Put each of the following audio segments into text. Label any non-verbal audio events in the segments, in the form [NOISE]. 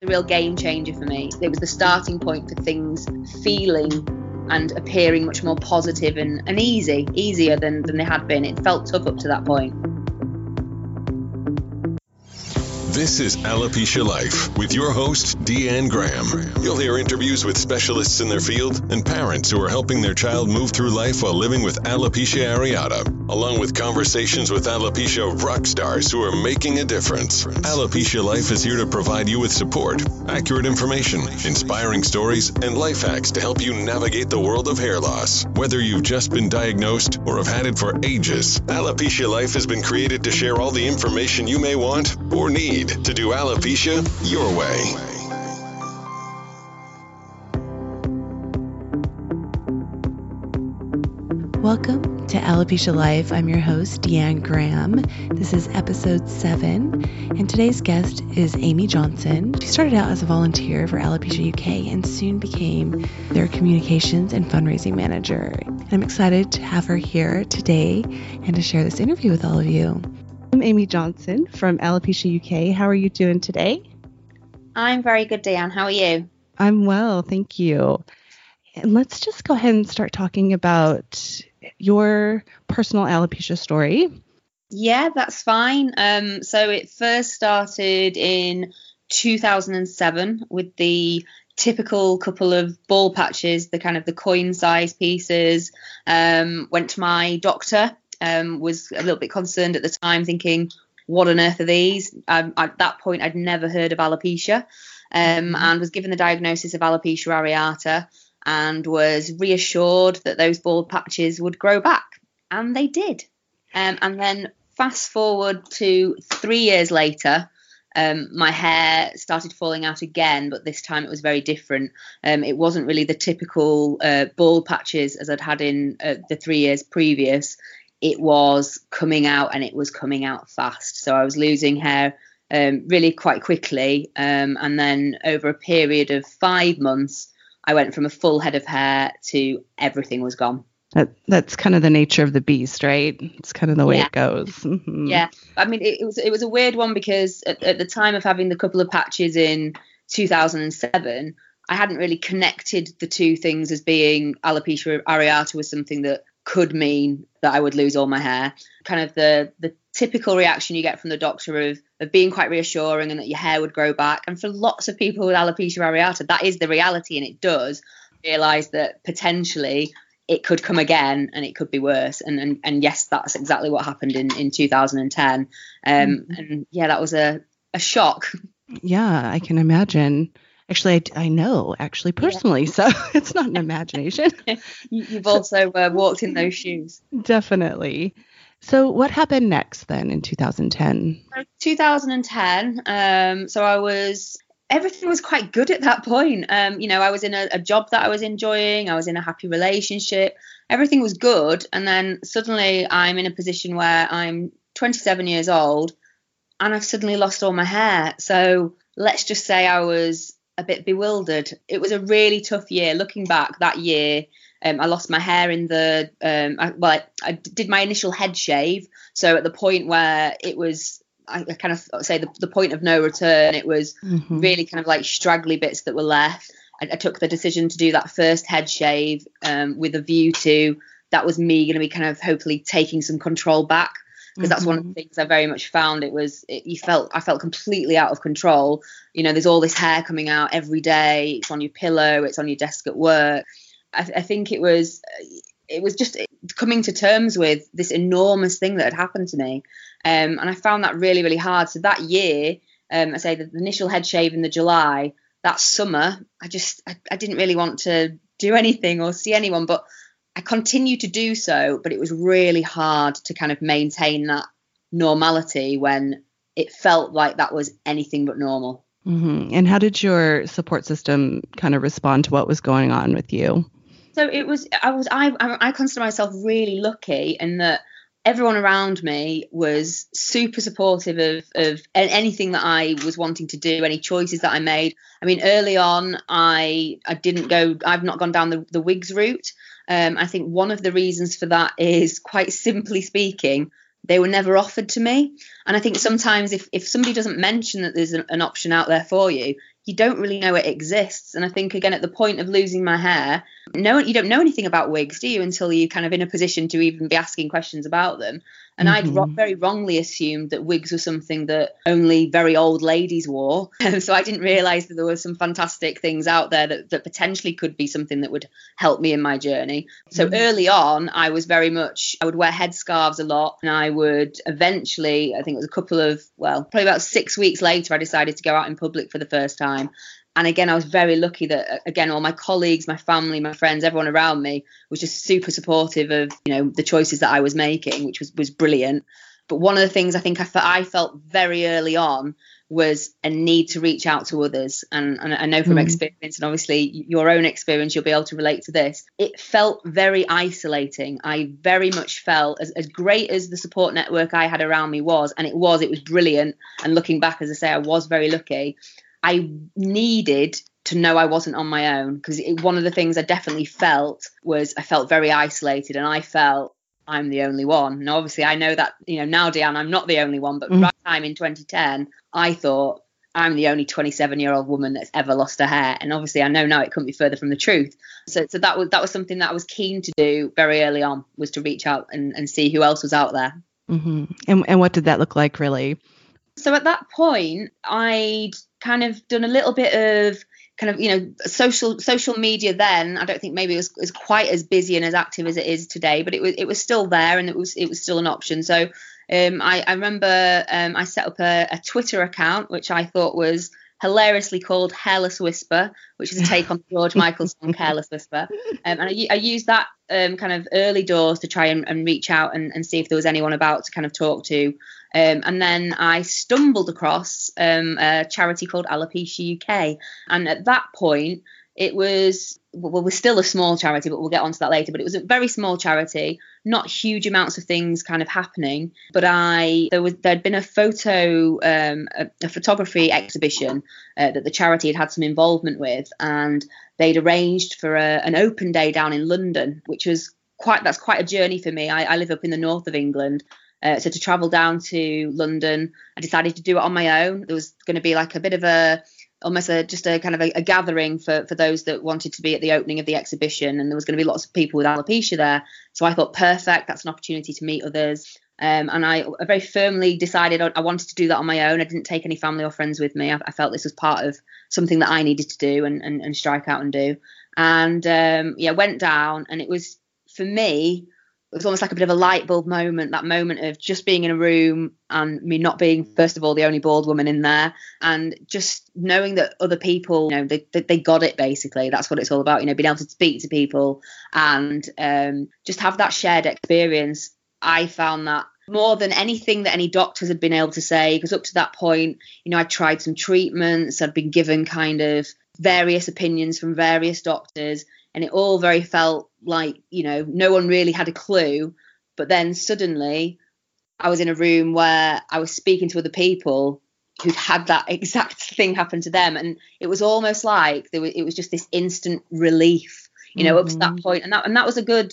the real game changer for me. It was the starting point for things feeling and appearing much more positive and, and easy, easier than, than they had been. It felt tough up to that point. This is Alopecia Life with your host, Deanne Graham. You'll hear interviews with specialists in their field and parents who are helping their child move through life while living with alopecia areata, along with conversations with alopecia rock stars who are making a difference. Alopecia Life is here to provide you with support, accurate information, inspiring stories, and life hacks to help you navigate the world of hair loss. Whether you've just been diagnosed or have had it for ages, Alopecia Life has been created to share all the information you may want or need to do alopecia your way. Welcome to Alopecia Life. I'm your host, Deanne Graham. This is episode seven, and today's guest is Amy Johnson. She started out as a volunteer for Alopecia UK and soon became their communications and fundraising manager. And I'm excited to have her here today and to share this interview with all of you. I'm Amy Johnson from Alopecia UK. How are you doing today? I'm very good, Diane. How are you? I'm well, thank you. And let's just go ahead and start talking about your personal alopecia story. Yeah, that's fine. Um, so it first started in 2007 with the typical couple of ball patches, the kind of the coin size pieces. Um, went to my doctor um, was a little bit concerned at the time, thinking, what on earth are these? Um, at that point, I'd never heard of alopecia um, and was given the diagnosis of alopecia areata and was reassured that those bald patches would grow back. And they did. Um, and then fast forward to three years later, um, my hair started falling out again, but this time it was very different. Um, it wasn't really the typical uh, bald patches as I'd had in uh, the three years previous it was coming out and it was coming out fast. So I was losing hair um, really quite quickly. Um, and then over a period of five months, I went from a full head of hair to everything was gone. That, that's kind of the nature of the beast, right? It's kind of the way yeah. it goes. Mm-hmm. Yeah, I mean, it, it, was it was a weird one because at, at the time of having the couple of patches in 2007, I hadn't really connected the two things as being alopecia areata was something that could mean that I would lose all my hair. Kind of the the typical reaction you get from the doctor of of being quite reassuring and that your hair would grow back. And for lots of people with alopecia areata, that is the reality, and it does realize that potentially it could come again and it could be worse. And and, and yes, that's exactly what happened in in 2010. Um, mm-hmm. And yeah, that was a a shock. [LAUGHS] Yeah, I can imagine. Actually, I, I know actually personally, yeah. so [LAUGHS] it's not an imagination. [LAUGHS] You've also uh, walked in those shoes. Definitely. So, what happened next then in 2010? 2010. Um, so I was everything was quite good at that point. Um, you know, I was in a, a, job that I was enjoying. I was in a happy relationship. Everything was good, and then suddenly I'm in a position where I'm 27 years old, and I've suddenly lost all my hair. So let's just say I was a bit bewildered. It was a really tough year. Looking back, that year, um, I lost my hair in the um, I, well, I, I, did my initial head shave. So at the point where it was, I, I kind of say the, the, point of no return. It was mm-hmm. really kind of like straggly bits that were left. I, I took the decision to do that first head shave um, with a view to that was me going to be kind of hopefully taking some control back because mm-hmm. that's one of the mm-hmm. things I very much found. It was it, you felt I felt completely out of control. You know, there's all this hair coming out every day. It's on your pillow. It's on your desk at work. I, I think it was it was just coming to terms with this enormous thing that had happened to me, um, and I found that really really hard. So that year, um, I say the initial head shave in the July. That summer, I just I, I didn't really want to do anything or see anyone, but I continued to do so, but it was really hard to kind of maintain that normality when it felt like that was anything but normal. Mm-hmm. And how did your support system kind of respond to what was going on with you? So it was, I was, I, I consider myself really lucky in that everyone around me was super supportive of, of anything that I was wanting to do, any choices that I made. I mean, early on, I I didn't go, I've not gone down the, the wigs route. Um, I think one of the reasons for that is quite simply speaking, they were never offered to me. And I think sometimes if, if somebody doesn't mention that there's an, an option out there for you, you don't really know it exists. And I think again at the point of losing my hair, no, you don't know anything about wigs, do you, until you're kind of in a position to even be asking questions about them. And mm-hmm. I'd ro- very wrongly assumed that wigs were something that only very old ladies wore. [LAUGHS] so I didn't realise that there were some fantastic things out there that, that potentially could be something that would help me in my journey. So mm-hmm. early on, I was very much, I would wear headscarves a lot. And I would eventually, I think it was a couple of, well, probably about six weeks later, I decided to go out in public for the first time and again i was very lucky that again all my colleagues my family my friends everyone around me was just super supportive of you know the choices that i was making which was was brilliant. But one of the things i think i, I felt very early on was a need to reach out to others. And, and i know from mm. experience and obviously your own experience you'll be able to relate to this it felt very isolating. I very much felt as, as great as the support network i had around me was and it was it was brilliant. And looking back as i say i was very lucky I needed to know I wasn't on my own because one of the things I definitely felt was I felt very isolated and I felt I'm the only one. Now, obviously, I know that, you know, now, Deanne, I'm not the only one, but mm. right time in 2010, I thought I'm the only 27 year old woman that's ever lost her hair. And obviously, I know now it couldn't be further from the truth. So, so that was that was something that I was keen to do very early on was to reach out and, and see who else was out there. Mm-hmm. And, and what did that look like, really? So at that point, I'd kind of done a little bit of kind of you know social social media then i don't think maybe it was, was quite as busy and as active as it is today but it was it was still there and it was it was still an option so um, I, I remember um, I set up a, a Twitter account which I thought was hilariously called Hairless Whisper, which is a take on George Michael's song Careless Whisper. Um, and I, I, used that um, kind of early doors to try and, and reach out and, and, see if there was anyone about to kind of talk to. Um, and then I stumbled across um, a charity called Alopecia UK. And at that point, it was well, we're still a small charity, but we'll get onto that later. But it was a very small charity, not huge amounts of things kind of happening. But I there was there'd been a photo, um, a, a, photography exhibition uh, that the charity had had some involvement with, and they'd arranged for a, an open day down in London, which was quite that's quite a journey for me. I, I live up in the north of England, uh, so to travel down to London, I decided to do it on my own. There was going to be like a bit of a almost a just a kind of a, a, gathering for for those that wanted to be at the opening of the exhibition, and there was going to be lots of people with alopecia there. So I thought, perfect, that's an opportunity to meet others. Um, and I, I, very firmly decided I wanted to do that on my own. I didn't take any family or friends with me. I, I felt this was part of something that I needed to do and, and, and strike out and do. And um, yeah, went down, and it was for me it was almost like a bit of a light bulb moment that moment of just being in a room and me not being first of all the only bald woman in there and just knowing that other people you know they, they, got it basically. That's what it's all about you know being able to speak to people and um, just have that shared experience. I found that more than anything that any doctors had been able to say because up to that point you know i tried some treatments i'd been given kind of various opinions from various doctors and it all very felt like you know no one really had a clue but then suddenly i was in a room where i was speaking to other people who'd had that [LAUGHS] exact thing happen to them and it was almost like there was, it was just this instant relief you know mm-hmm. up to that mm-hmm. point and that and that was a good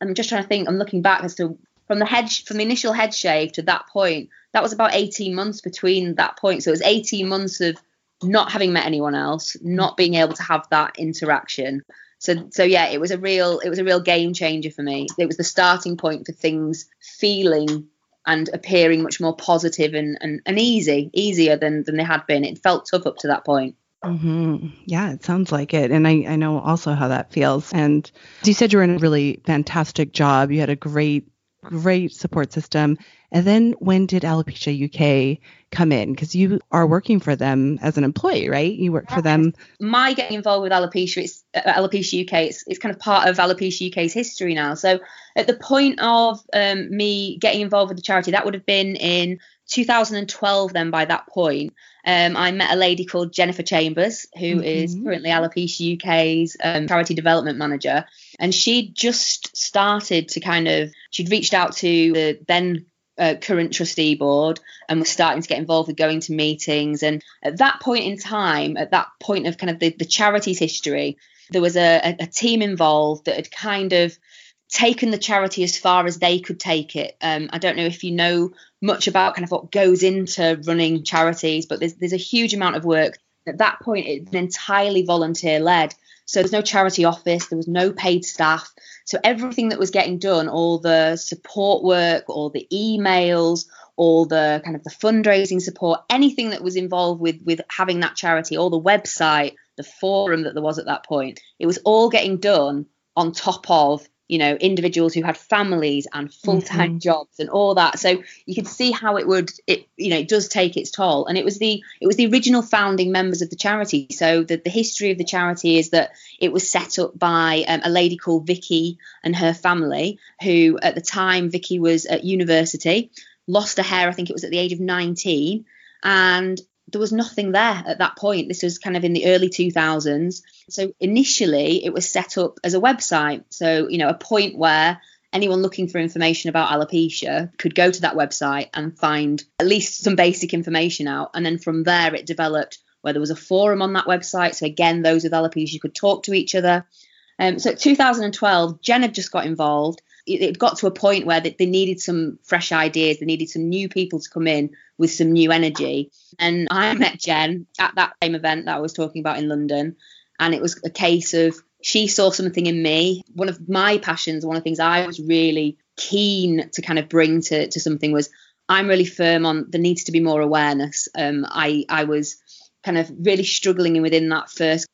i'm just trying to think i'm looking back as to from the head from the initial head shave to that point that was about 18 months between that point so it was 18 months of not having met anyone else not being able to have that interaction so so yeah, it was a real it was a real game changer for me. It was the starting point for things feeling and appearing much more positive and, and, and easy, easier than, than they had been. It felt tough up to that point. Mm-hmm. Yeah, it sounds like it. And I, I know also how that feels. And you said you were in a really fantastic job. You had a great great support system. And then when did Alopecia UK come in? Because you are working for them as an employee, right? You work for them. My getting involved with Alopecia, it's, uh, Alopecia UK, it's, it's kind of part of Alopecia UK's history now. So at the point of um, me getting involved with the charity, that would have been in 2012 then by that point um, i met a lady called jennifer chambers who mm-hmm. is currently alopecia uk's um, charity development manager and she'd just started to kind of she'd reached out to the then uh, current trustee board and was starting to get involved with going to meetings and at that point in time at that point of kind of the, the charity's history there was a, a team involved that had kind of taken the charity as far as they could take it. Um, I don't know if you know much about kind of what goes into running charities, but there's there's a huge amount of work At that point, it's entirely volunteer led. So there's no charity office, there was no paid staff. So everything that was getting done, all the support work, all the emails, all the kind of the fundraising support, anything that was involved with with having that charity, all the website, the forum that there was at that point, it was all getting done on top of you know individuals who had families and full-time mm-hmm. jobs and all that. So you could see how it would it you know it does take its toll. And it was the it was the original founding members of the charity. So the, the history of the charity is that it was set up by um, a lady called Vicky and her family who at the time Vicky was at university lost her hair I think it was at the age of 19 and there was nothing there at that point. This was kind of in the early 2000s. So initially, it was set up as a website. So, you know, a point where anyone looking for information about alopecia could go to that website and find at least some basic information out. And then from there, it developed where there was a forum on that website. So, again, those with alopecia could talk to each other. Um, so, 2012, Jen had just got involved it got to a point where they, needed some fresh ideas. They needed some new people to come in with some new energy. And I met Jen at that same event that I was talking about in London. And it was a case of she saw something in me. One of my passions, one of the things I was really keen to kind of bring to, to something was I'm really firm on there needs to be more awareness. Um, I, I was kind of really struggling within that first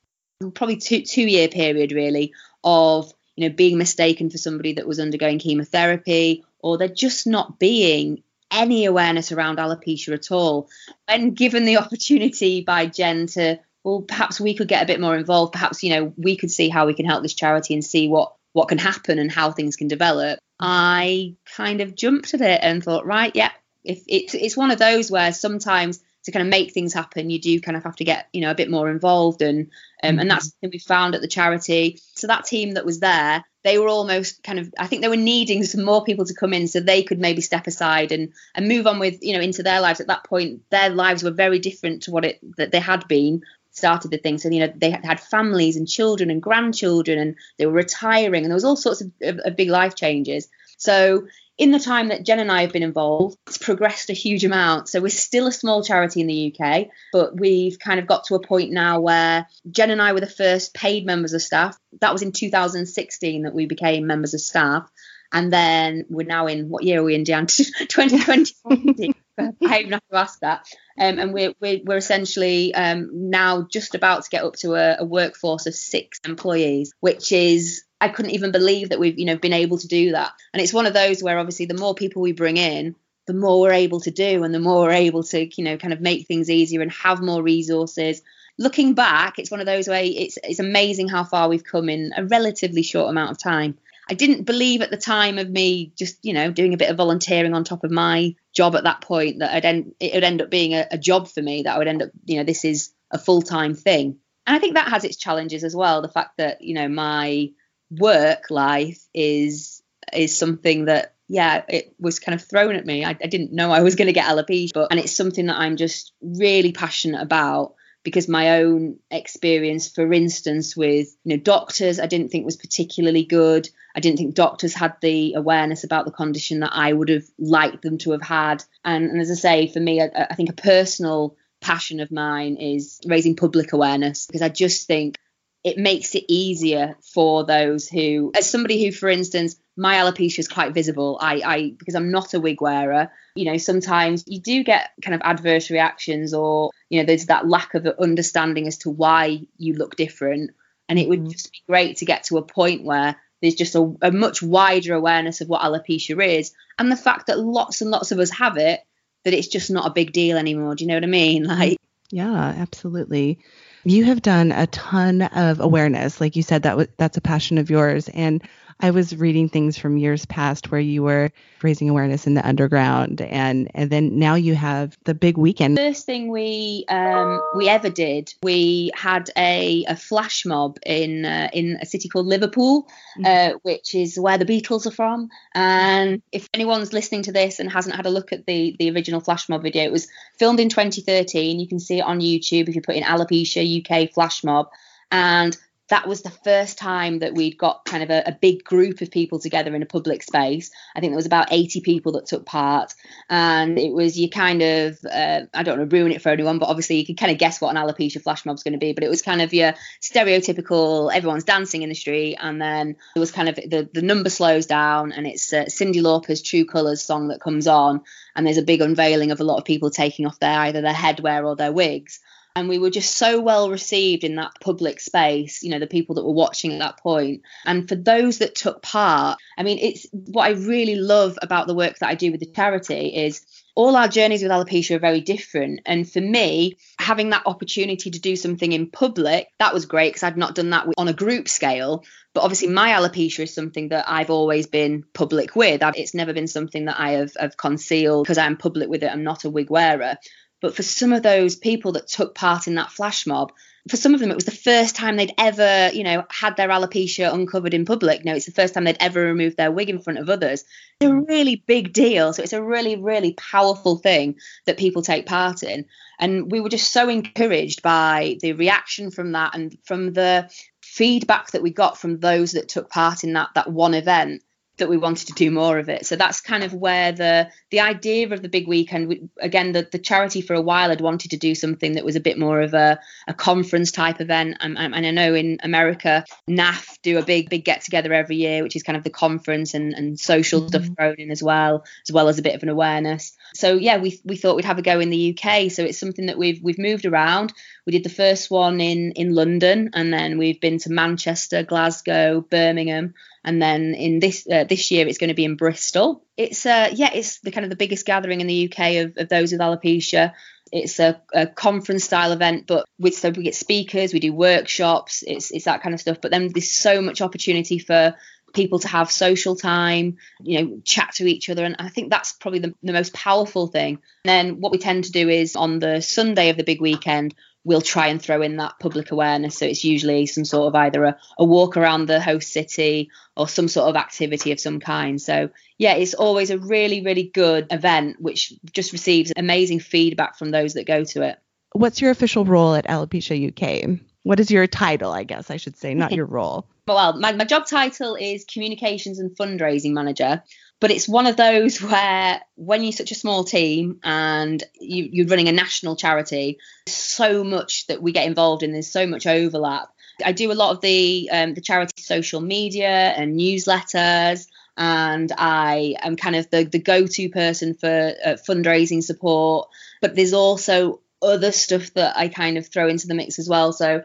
probably two two year period really of you know, being mistaken for somebody that was undergoing chemotherapy, or there just not being any awareness around alopecia at all. And given the [LAUGHS] opportunity by Jen to, well, perhaps we could get a bit more involved. Perhaps, you know, we could see how we can help this charity and see what what can happen and how things can develop. I kind of jumped at it and thought, right, yeah, if it's it's one of those where sometimes to kind of make things happen, you do kind of have to get you know a bit more involved, and um, and that's mm-hmm. something we found at the charity. So that team that was there, they were almost kind of I think they were needing some more people to come in so they could maybe step aside and and move on with you know into their lives. At that point, their lives were very different to what it that they had been started the thing. So you know they had families and children and grandchildren, and they were retiring, and there was all sorts of, of, of big life changes. So in the time that Jen and I have been involved, it's progressed a huge amount. So we're still a small charity in the UK, but we've kind of got to a point now where Jen and I were the first paid members of staff. That was in 2016 that we became members of staff. And then we're now in what year are we in, Jan? [LAUGHS] 2020. I even have to ask that. Um, and we're, we're, we're essentially um, now just about to get up to a, a workforce of six employees, which is I couldn't even believe that we've you know been able to do that. And it's one of those where obviously the more people we bring in, the more we're able to do, and the more we're able to you know kind of make things easier and have more resources. Looking back, it's one of those where it's it's amazing how far we've come in a relatively short amount of time. I didn't believe at the time of me just you know doing a bit of volunteering on top of my job at that point that I'd it would end up being a, a job for me that I would end up you know this is a full time thing. And I think that has its challenges as well. The fact that you know my work life is is something that yeah it was kind of thrown at me. I, I didn't know I was going to get alopecia but and it's something that I'm just really passionate about because my own experience for instance with you know doctors I didn't think was particularly good. I didn't think doctors had the awareness about the condition that I would have liked them to have had. And, and as I say for me I, I think a personal passion of mine is raising public awareness because I just think it makes it easier for those who, as somebody who, for instance, my alopecia is quite visible. I, I, because I'm not a wig wearer, you know, sometimes you do get kind of adverse reactions, or you know, there's that lack of understanding as to why you look different. And it would mm-hmm. just be great to get to a point where there's just a, a much wider awareness of what alopecia is, and the fact that lots and lots of us have it, that it's just not a big deal anymore. Do you know what I mean? [LAUGHS] Like, yeah, absolutely. You have done a ton of awareness. Like you said, that was, that's a passion of yours. And I was reading things from years past where you were raising awareness in the underground, and and then now you have the big weekend. First thing we um, we ever did, we had a, a flash mob in uh, in a city called Liverpool, mm-hmm. uh, which is where the Beatles are from. And if anyone's listening to this and hasn't had a look at the the original flash mob video, it was filmed in 2013. You can see it on YouTube if you put in alopecia UK flash mob. And that was the first time that we'd got kind of a, a, big group of people together in a public space. I think there was about 80 people that took part, and it was you kind of uh, I don't want to ruin it for anyone, but obviously you can kind of guess what an alopecia flash mob's going to be. But it was kind of your stereotypical everyone's dancing in the street, and then it was kind of the the number slows down, and it's uh, Cyndi Lauper's True Colours song that comes on, and there's a big unveiling of a lot of people taking off their either their headwear or their wigs and we were just so well received in that public space you know the people that were watching at that point. And for those that took part i mean it's what i really love about the work that i do with the charity is all our journeys with alopecia are very different. And for me having that opportunity to do something in public that was great because i'd not done that on a group scale. But obviously my alopecia is something that i've always been public with. It's never been something that i have, have concealed because i'm public with it. I'm not a wig wearer but for some of those people that took part in that flash mob, for some of them, it was the first time they'd ever, you know, had their alopecia uncovered in public. No, it's the first time they'd ever removed their wig in front of others. It's a really big deal. So it's a really, really powerful thing that people take part in. And we were just so encouraged by the reaction from that and from the feedback that we got from those that took part in that that one event that we wanted to do more of it. So that's kind of where the the idea of the big weekend. We, again, the the charity for a while had wanted to do something that was a bit more of a a conference type event. And, and I know in America, NAF do a big big get together every year, which is kind of the conference and and social mm-hmm. stuff thrown in as well, as well as a bit of an awareness. So yeah, we we thought we'd have a go in the UK. So it's something that we've we've moved around. We did the first one in in London, and then we've been to Manchester, Glasgow, Birmingham and then in this uh, this year it's going to be in Bristol. It's uh yeah, it's the kind of the biggest gathering in the UK of, of those with alopecia. It's a, a conference style event, but so we get speakers, we do workshops, it's it's that kind of stuff. But then there's so much opportunity for people to have social time, you know, chat to each other. And I think that's probably the, the most powerful thing. And then what we tend to do is on the Sunday of the big weekend, we'll try and throw in that public awareness. So it's usually some sort of either a, a, walk around the host city or some sort of activity of some kind. So yeah, it's always a really, really good event, which just receives amazing feedback from those that go to it. What's your official role at Alopecia UK? What is your title, I guess I should say, not [LAUGHS] your role? Well, my, my job title is Communications and Fundraising Manager but it's one of those where when you're such a small team and you, are running a national charity so much that we get involved in there's so much overlap i do a lot of the um, the charity social media and newsletters and i am kind of the, the go-to person for uh, fundraising support but there's also other stuff that i kind of throw into the mix as well so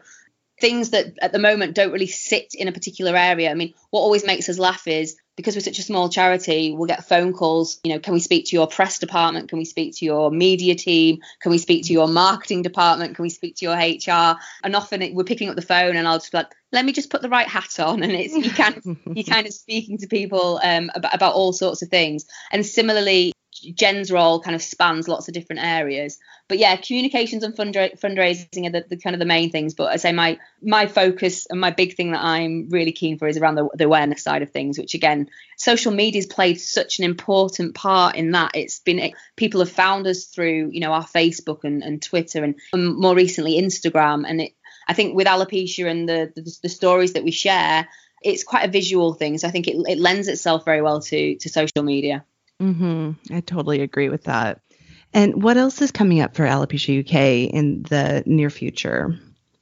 things that at the moment don't really sit in a particular area. I mean, what always makes us laugh is because we're such a small charity, we'll get phone calls. You know, can we speak to your press department? Can we speak to your media team? Can we speak to your marketing department? Can we speak to your HR? And often it, we're picking up the phone, and I'll just be like, let me just put the right hat on, [LAUGHS] and it's you kind of you kind of speaking to people um, about, about all sorts of things. And similarly, Jen's role kind of spans lots of different areas. But yeah, communications and fundra- fundraising are the, the, kind of the main things. But I say my my focus and my big thing that I'm really keen for is around the, the awareness side of things. Which again, social media's played such an important part in that. It's been people have found us through you know our Facebook and, and Twitter and, and more recently Instagram. And it, I think with alopecia and the, the the stories that we share, it's quite a visual thing. So I think it, it lends itself very well to to social media. Mm-hmm. I totally agree with that. And what else is coming up for Alopecia UK in the near future?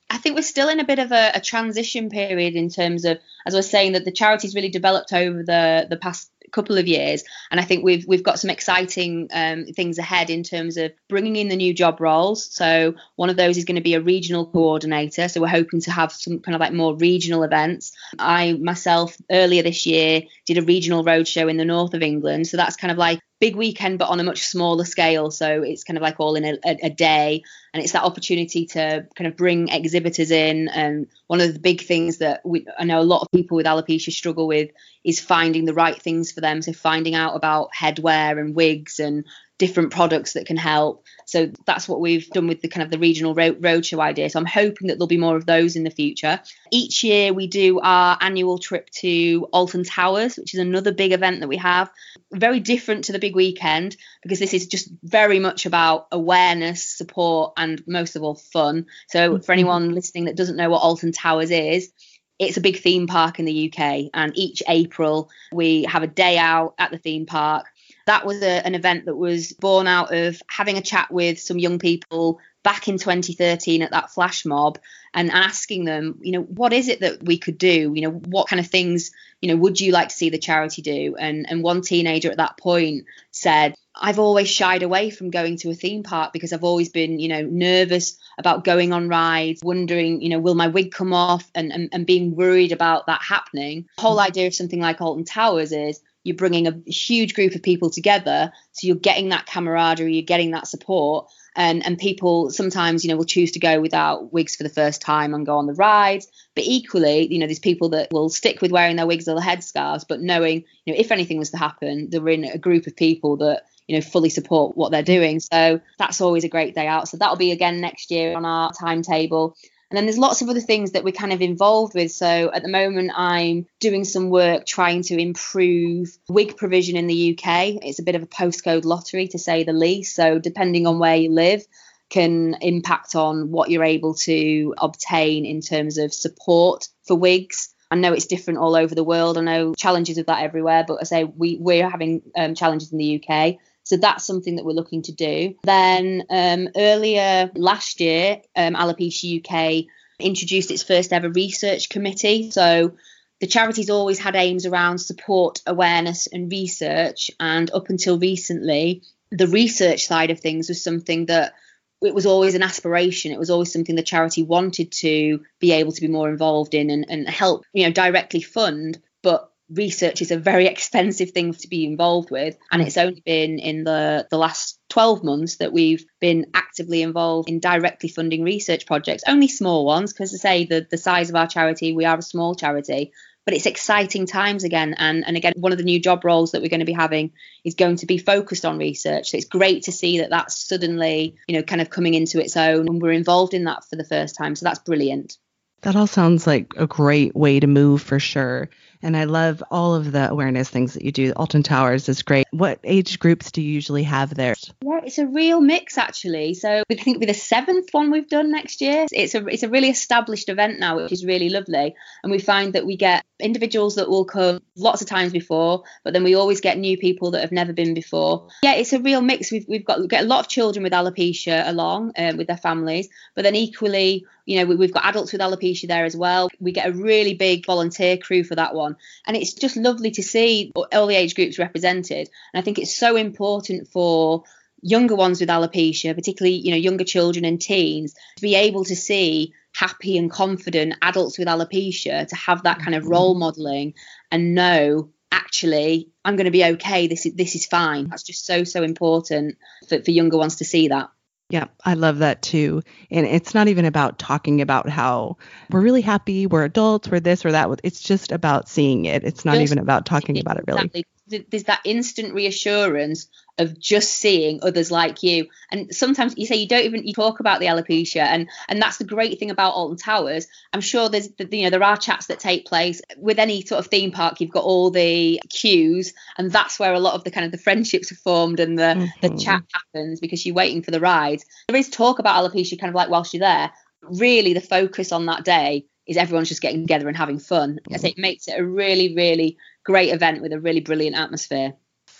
I think we're still in a bit of a, a, transition period in terms of, as I was saying, that the charity's really developed over the the past couple of years, and I think we've we've got some exciting um, things ahead in terms of bringing in the new job roles. So one of those is going to be a regional coordinator. So we're hoping to have some kind of like more regional events. I myself earlier this year did a regional roadshow in the north of England, so that's kind of like big weekend but on a much smaller scale. So it's kind of like all in a, a, day. And it's that opportunity to kind of bring exhibitors in. And one of the big things that we, i know a lot of people with alopecia struggle with is finding the right things for them. So finding out about headwear and wigs and different products that can help so that's what we've done with the kind of the regional road, roadshow idea. So I'm hoping that there'll be more of those in the future. Each year we do our annual trip to Alton Towers, which is another big event that we have. Very different to the big weekend because this is just very much about awareness, support, and most of all fun. So for mm-hmm. anyone listening that doesn't know what Alton Towers is, it's a big theme park in the UK, and each April we have a day out at the theme park. That was a, an event that was born out of having a chat with some young people back in 2013 at that flash mob and asking them, you know, what is it that we could do? You know, what kind of things, you know, would you like to see the charity do? And and one teenager at that point said, I've always shied away from going to a theme park because I've always been, you know, nervous about going on rides, wondering, you know, will my wig come off and, and, and being worried about that happening. The whole idea of something like Alton Towers is you're bringing a huge group of people together. So you're getting that camaraderie, you're getting that support. And and people sometimes you know will choose to go without wigs for the first time and go on the rides but equally you know there's people that will stick with wearing their wigs or their headscarves but knowing you know if anything was to happen they're in a group of people that you know fully support what they're doing. So that's always a great day out. So that'll be again next year on our timetable and then there's lots of other things that we're kind of involved with. So at the moment, I'm doing some work trying to improve wig provision in the UK. It's a bit of a postcode lottery, to say the least. So depending on where you live, can impact on what you're able to obtain in terms of support for wigs. I know it's different all over the world. I know challenges with that everywhere, but I say we we're having um, challenges in the UK. So that's something that we're looking to do. Then um, earlier last year, um, Alopecia UK introduced its first ever research committee. So the charity's always had aims around support, awareness, and research. And up until recently, the research side of things was something that it was always an aspiration. It was always something the charity wanted to be able to be more involved in and, and help, you know, directly fund. But research is a very expensive thing to be involved with and it's only been in the the last 12 months that we've been actively involved in directly funding research projects only small ones because to say the the size of our charity we are a small charity but it's exciting times again and and again one of the new job roles that we're going to be having is going to be focused on research so it's great to see that that's suddenly you know kind of coming into its own and we're involved in that for the first time so that's brilliant that all sounds like a great way to move for sure. And I love all of the awareness things that you do. Alton Towers is great. What age groups do you usually have there? Yeah, it's a real mix actually. So I think it'll be the seventh one we've done next year. It's a it's a really established event now, which is really lovely. And we find that we get individuals that will come lots of times before, but then we always get new people that have never been before. Yeah, it's a real mix. We've we've got we get a lot of children with alopecia along um, with their families, but then equally you know, we, have got adults with alopecia there as well. We get a really big volunteer crew for that one. And it's just lovely to see all the age groups represented. And I think it's so important for younger ones with alopecia, particularly, you know, younger children and teens, to be able to see happy and confident adults with alopecia, to have that kind of mm-hmm. role modeling and know actually I'm going to be okay. This is this is fine. That's just so so important for, for younger ones to see that. Yeah, I love that too. And it's not even about talking about how we're really happy, we're adults, we're this or that. It's just about seeing it. It's not even about talking about it really. Exactly there's that instant reassurance of just seeing others like you and sometimes you say you don't even you talk about the alopecia and and that's the great thing about alton towers i'm sure there's you know there are chats that take place with any sort of theme park you've got all the queues and that's where a lot of the kind of the friendships are formed and the mm-hmm. the chat happens because you're waiting for the ride. there is talk about alopecia kind of like whilst you're there really the focus on that day is everyone's just getting together and having fun. Mm-hmm. it makes it a really, really great event with a really brilliant atmosphere.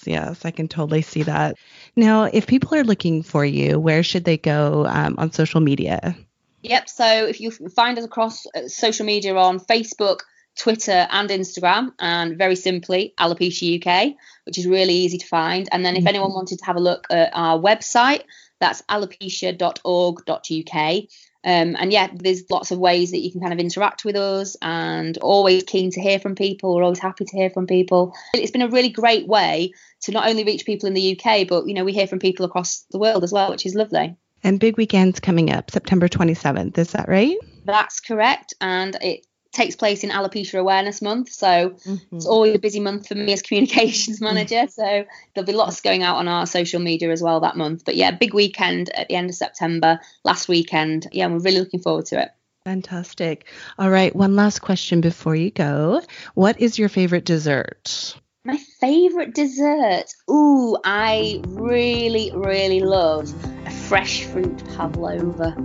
Yes, I can totally see that. Now, if people are looking for you, where should they go um, on social media? Yep. So if you find us across uh, social media on Facebook, Twitter, and Instagram, and very simply, Alopecia UK, which is really easy to find. And then if mm-hmm. anyone wanted to have a look at our website, that's alopecia.org.uk. Um, and yeah, there's lots of ways that you can kind of interact with us and always keen to hear from people. We're always happy to hear from people. It's been a really great way to not only reach people in the UK, but, you know, we hear from people across the world as well, which is lovely. And big weekend's coming up, September 27th. Is that right? That's correct. And it takes place in Alopecia Awareness Month. So mm-hmm. it's always a busy month for me as communications manager. so there'll be lots going out on our social media as well that month. But yeah, big weekend at the end of September, last weekend. Yeah, we're really looking forward to it. Fantastic. All right, one last question before you go. What is your favorite dessert? My favorite dessert? Ooh, I really, really love a fresh fruit pavlova.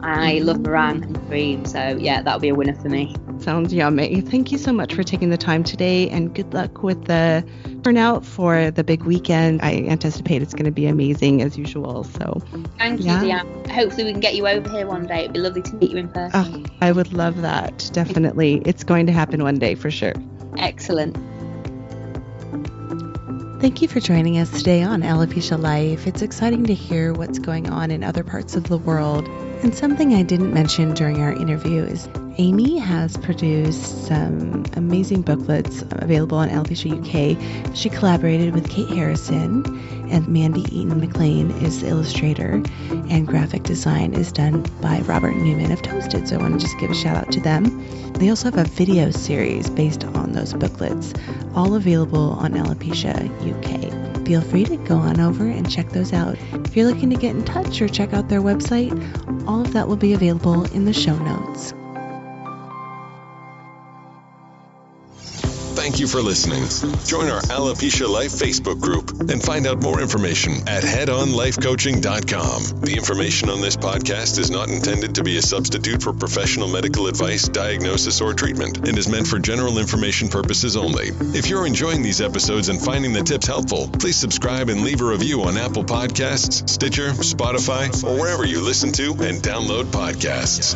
I mm. love meringue and cream, so yeah, that'll be a winner for me. Sounds yummy. Thank you so much for taking the time today, and good luck with the turnout for the big weekend. I anticipate it's going to be amazing as usual. So, thank you, yeah. Deanne. Hopefully, we can get you over here one day. It'd be lovely to meet you in person. Oh, I would love that. Definitely, it's going to happen one day for sure. Excellent. Thank you for joining us today on Alopecia Life. It's exciting to hear what's going on in other parts of the world. And something I didn't mention during our interview is Amy has produced some amazing booklets available on Alopecia UK. She collaborated with Kate Harrison, and Mandy Eaton McLean is the illustrator, and graphic design is done by Robert Newman of Toasted. So I want to just give a shout out to them. They also have a video series based on those booklets, all available on Alopecia UK. Feel free to go on over and check those out. If you're looking to get in touch or check out their website, all of that will be available in the show notes. Thank you for listening. Join our Alopecia Life Facebook group and find out more information at headonlifecoaching.com. The information on this podcast is not intended to be a substitute for professional medical advice, diagnosis, or treatment and is meant for general information purposes only. If you're enjoying these episodes and finding the tips helpful, please subscribe and leave a review on Apple Podcasts, Stitcher, Spotify, or wherever you listen to and download podcasts.